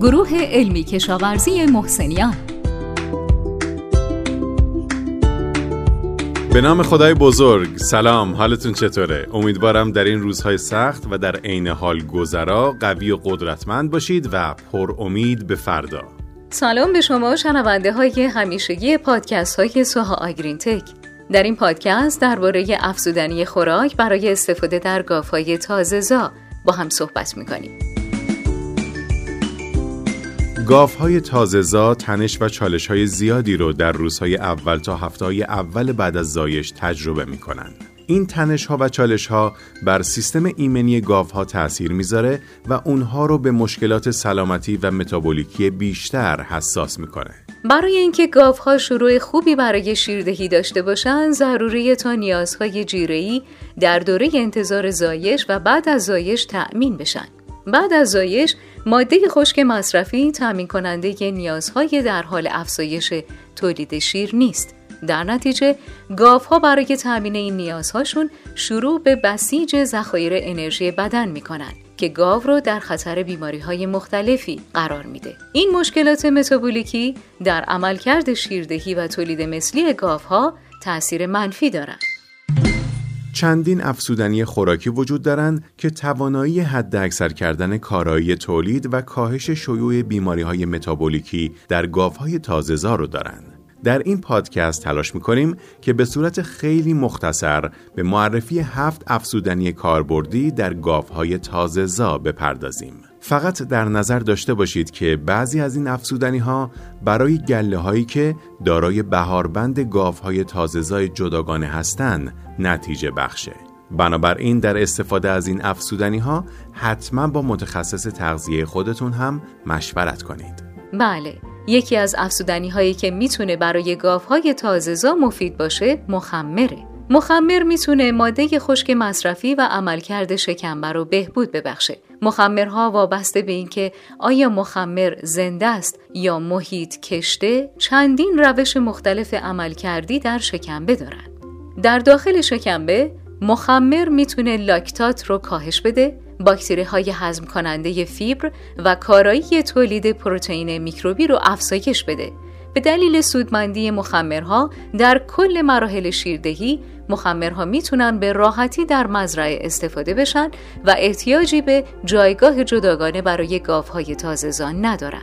گروه علمی کشاورزی محسنیان. به نام خدای بزرگ سلام حالتون چطوره؟ امیدوارم در این روزهای سخت و در عین حال گذرا قوی و قدرتمند باشید و پر امید به فردا. سلام به شما شنونده های همیشگی پادکست های سوها آگرین تک در این پادکست درباره افزودنی خوراک برای استفاده در گاف های تازه با هم صحبت می‌کنیم. گاف های تنش و چالش های زیادی رو در روزهای اول تا هفته های اول بعد از زایش تجربه می کنند. این تنش ها و چالش ها بر سیستم ایمنی گاف ها تأثیر می‌ذاره و اونها رو به مشکلات سلامتی و متابولیکی بیشتر حساس می‌کنه. برای اینکه گاف ها شروع خوبی برای شیردهی داشته باشند ضروری تا نیازهای جیره‌ای در دوره انتظار زایش و بعد از زایش تأمین بشن. بعد از زایش ماده خشک مصرفی تامین کننده نیازهای در حال افزایش تولید شیر نیست. در نتیجه گاف ها برای تامین این نیازهاشون شروع به بسیج ذخایر انرژی بدن می کنند که گاو رو در خطر بیماری های مختلفی قرار میده. این مشکلات متابولیکی در عملکرد شیردهی و تولید مثلی گاف ها تأثیر منفی دارند. چندین افسودنی خوراکی وجود دارند که توانایی حد اکثر کردن کارایی تولید و کاهش شیوع بیماری های متابولیکی در گاوهای تازهزا رو دارند. در این پادکست تلاش می‌کنیم که به صورت خیلی مختصر به معرفی هفت افسودنی کاربردی در گاوهای تازهزا بپردازیم. فقط در نظر داشته باشید که بعضی از این افسودنی ها برای گله هایی که دارای بهاربند گاف های تازهزای جداگانه هستند نتیجه بخشه. بنابراین در استفاده از این افسودنی ها حتما با متخصص تغذیه خودتون هم مشورت کنید. بله، یکی از افسودنی هایی که می‌تونه برای گاف های تازهزا مفید باشه مخمره. مخمر می‌تونه ماده خشک مصرفی و عملکرد شکمبر رو بهبود ببخشه. مخمرها وابسته به اینکه آیا مخمر زنده است یا محیط کشته چندین روش مختلف عملکردی در شکمبه دارند. در داخل شکمبه مخمر می‌تونه لاکتات رو کاهش بده، باکتری های هضم کننده فیبر و کارایی تولید پروتئین میکروبی رو افزایش بده. به دلیل سودمندی مخمرها در کل مراحل شیردهی مخمرها می‌تونن به راحتی در مزرعه استفاده بشن و احتیاجی به جایگاه جداگانه برای گاوهای تازهزان ندارن.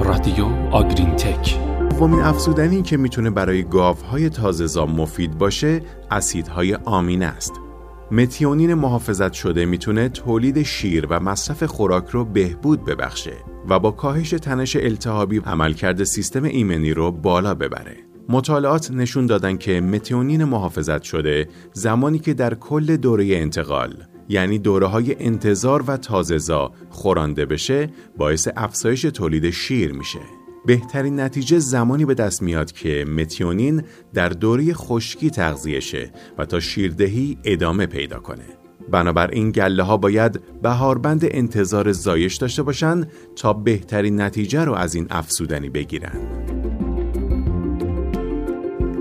رادیو آگرین تک دومین افزودنی که می‌تونه برای گاوهای تازهزا مفید باشه اسیدهای آمینه است. متیونین محافظت شده می‌تونه تولید شیر و مصرف خوراک رو بهبود ببخشه و با کاهش تنش التهابی عملکرد سیستم ایمنی رو بالا ببره. مطالعات نشون دادن که متیونین محافظت شده زمانی که در کل دوره انتقال یعنی دوره های انتظار و تازهزا خورانده بشه باعث افزایش تولید شیر میشه. بهترین نتیجه زمانی به دست میاد که متیونین در دوره خشکی تغذیه شه و تا شیردهی ادامه پیدا کنه. بنابراین گله ها باید بهاربند انتظار زایش داشته باشند تا بهترین نتیجه رو از این افسودنی بگیرن.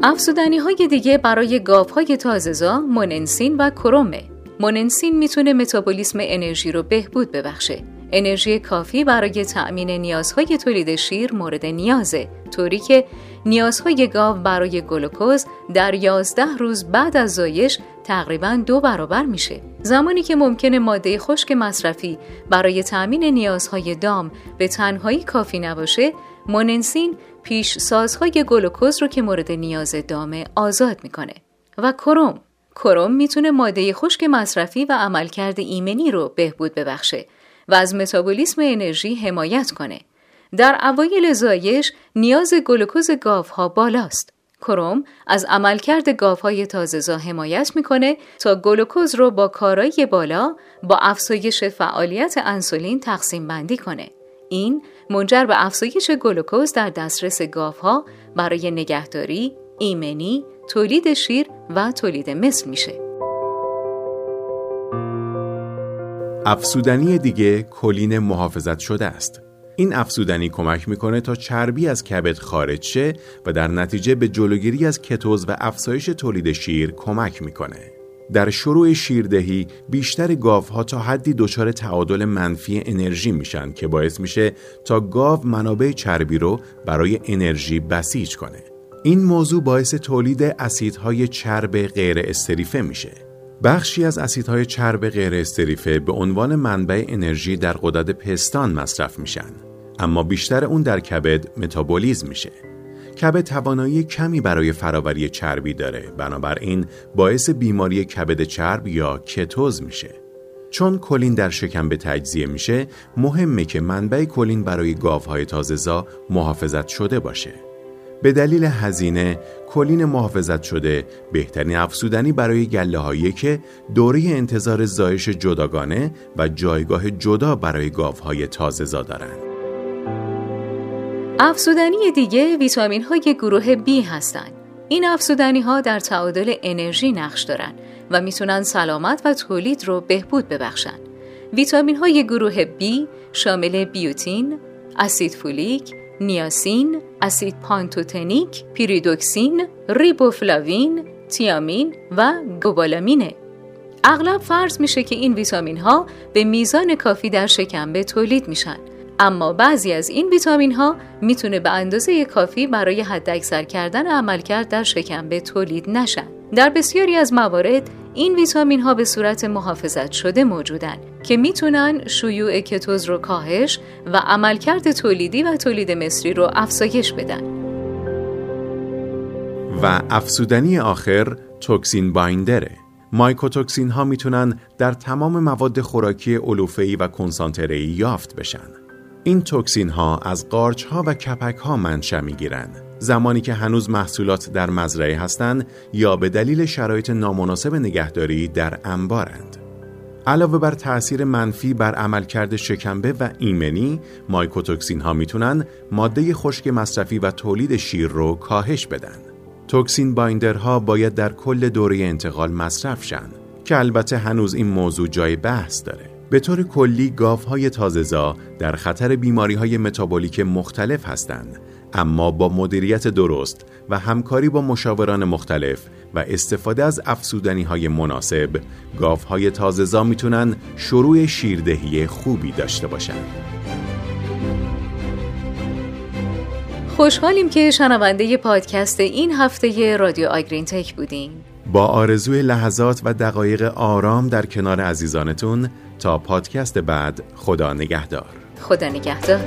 افسودنی های دیگه برای گاف های تازهزا موننسین و کرومه. موننسین می‌تونه متابولیسم انرژی رو بهبود ببخشه. انرژی کافی برای تأمین نیازهای تولید شیر مورد نیازه طوری که نیازهای گاو برای گلوکوز در 11 روز بعد از زایش تقریبا دو برابر میشه. زمانی که ممکنه ماده خشک مصرفی برای تأمین نیازهای دام به تنهایی کافی نباشه موننسین پیش سازهای گلوکوز رو که مورد نیاز دامه آزاد می‌کنه. و کروم. کروم می‌تونه ماده خشک مصرفی و عملکرد ایمنی رو بهبود ببخشه. و از متابولیسم انرژی حمایت کنه. در اوایل زایش نیاز گلوکوز ها بالاست. کروم از عملکرد گاوهای تازهزا حمایت می‌کنه تا گلوکوز رو با کارایی بالا با افزایش فعالیت انسولین تقسیم بندی کنه. این منجر به افزایش گلوکوز در دسترس گاوها برای نگهداری، ایمنی، تولید شیر و تولید مثل میشه. افسودنی دیگه کلین محافظت شده است. این افسودنی کمک می‌کنه تا چربی از کبد خارج شه و در نتیجه به جلوگیری از کتوز و افزایش تولید شیر کمک می‌کنه. در شروع شیردهی بیشتر گاوها تا حدی دچار تعادل منفی انرژی میشن که باعث میشه تا گاو منابع چربی رو برای انرژی بسیج کنه. این موضوع باعث تولید اسیدهای چرب غیر استریفه میشه. بخشی از اسیدهای چرب غیر استریفه به عنوان منبع انرژی در قدرت پستان مصرف میشن. اما بیشتر اون در کبد متابولیزم میشه. کبد توانایی کمی برای فراوری چربی داره بنابراین باعث بیماری کبد چرب یا کتوز میشه چون کلین در شکم تجزیه میشه مهمه که منبع کلین برای گاوهای تازهزا محافظت شده باشه به دلیل هزینه کلین محافظت شده بهترین افسودنی برای گله هایی که دوره انتظار زایش جداگانه و جایگاه جدا برای گاوهای تازهزا دارند. افزودنی دیگه ویتامین های گروه B هستند. این افزودنی ها در تعادل انرژی نقش دارن و می‌تونن سلامت و تولید رو بهبود ببخشن. ویتامین های گروه B شامل بیوتین، اسید فولیک، نیاسین، اسید پانتوتنیک، پیریدوکسین، ریبوفلاوین، تیامین و کوبالامینه. اغلب فرض میشه که این ویتامین ها به میزان کافی در شکمبه تولید میشن اما بعضی از این ویتامین ها می‌تونه به اندازه کافی برای حداکثر کردن عملکرد در شکمبه تولید نشن. در بسیاری از موارد این ویتامین ها به صورت محافظت شده موجودن که می‌تونن شیوع کتوز رو کاهش و عملکرد تولیدی و تولید مصری رو افزایش بدن. و افسودنی آخر توکسین بایندره. مایکوتوکسین ها می‌تونن در تمام مواد خوراکی علوفه‌ای و کنسانتره‌ای یافت بشن. این توکسین ها از قارچ ها و کپک ها منشأ می گیرند. زمانی که هنوز محصولات در مزرعه هستند یا به دلیل شرایط نامناسب نگهداری در انبارند. علاوه بر تأثیر منفی بر عملکرد شکمبه و ایمنی، مایکوتوکسین ها می‌تونن ماده خشک مصرفی و تولید شیر رو کاهش بدن. توکسین بایندرها باید در کل دوره انتقال مصرف شن که البته هنوز این موضوع جای بحث داره. به طور کلی گاوهای تازهزا در خطر بیماری های متابولیک مختلف هستند اما با مدیریت درست و همکاری با مشاوران مختلف و استفاده از افسودنی های مناسب گاوهای تازهزا می‌تونن شروع شیردهی خوبی داشته باشند. خوشحالیم که شنونده پادکست این هفته رادیو آگرین تک بودیم. با آرزوی لحظات و دقایق آرام در کنار عزیزانتون تا پادکست بعد خدا نگهدار خدا نگهدار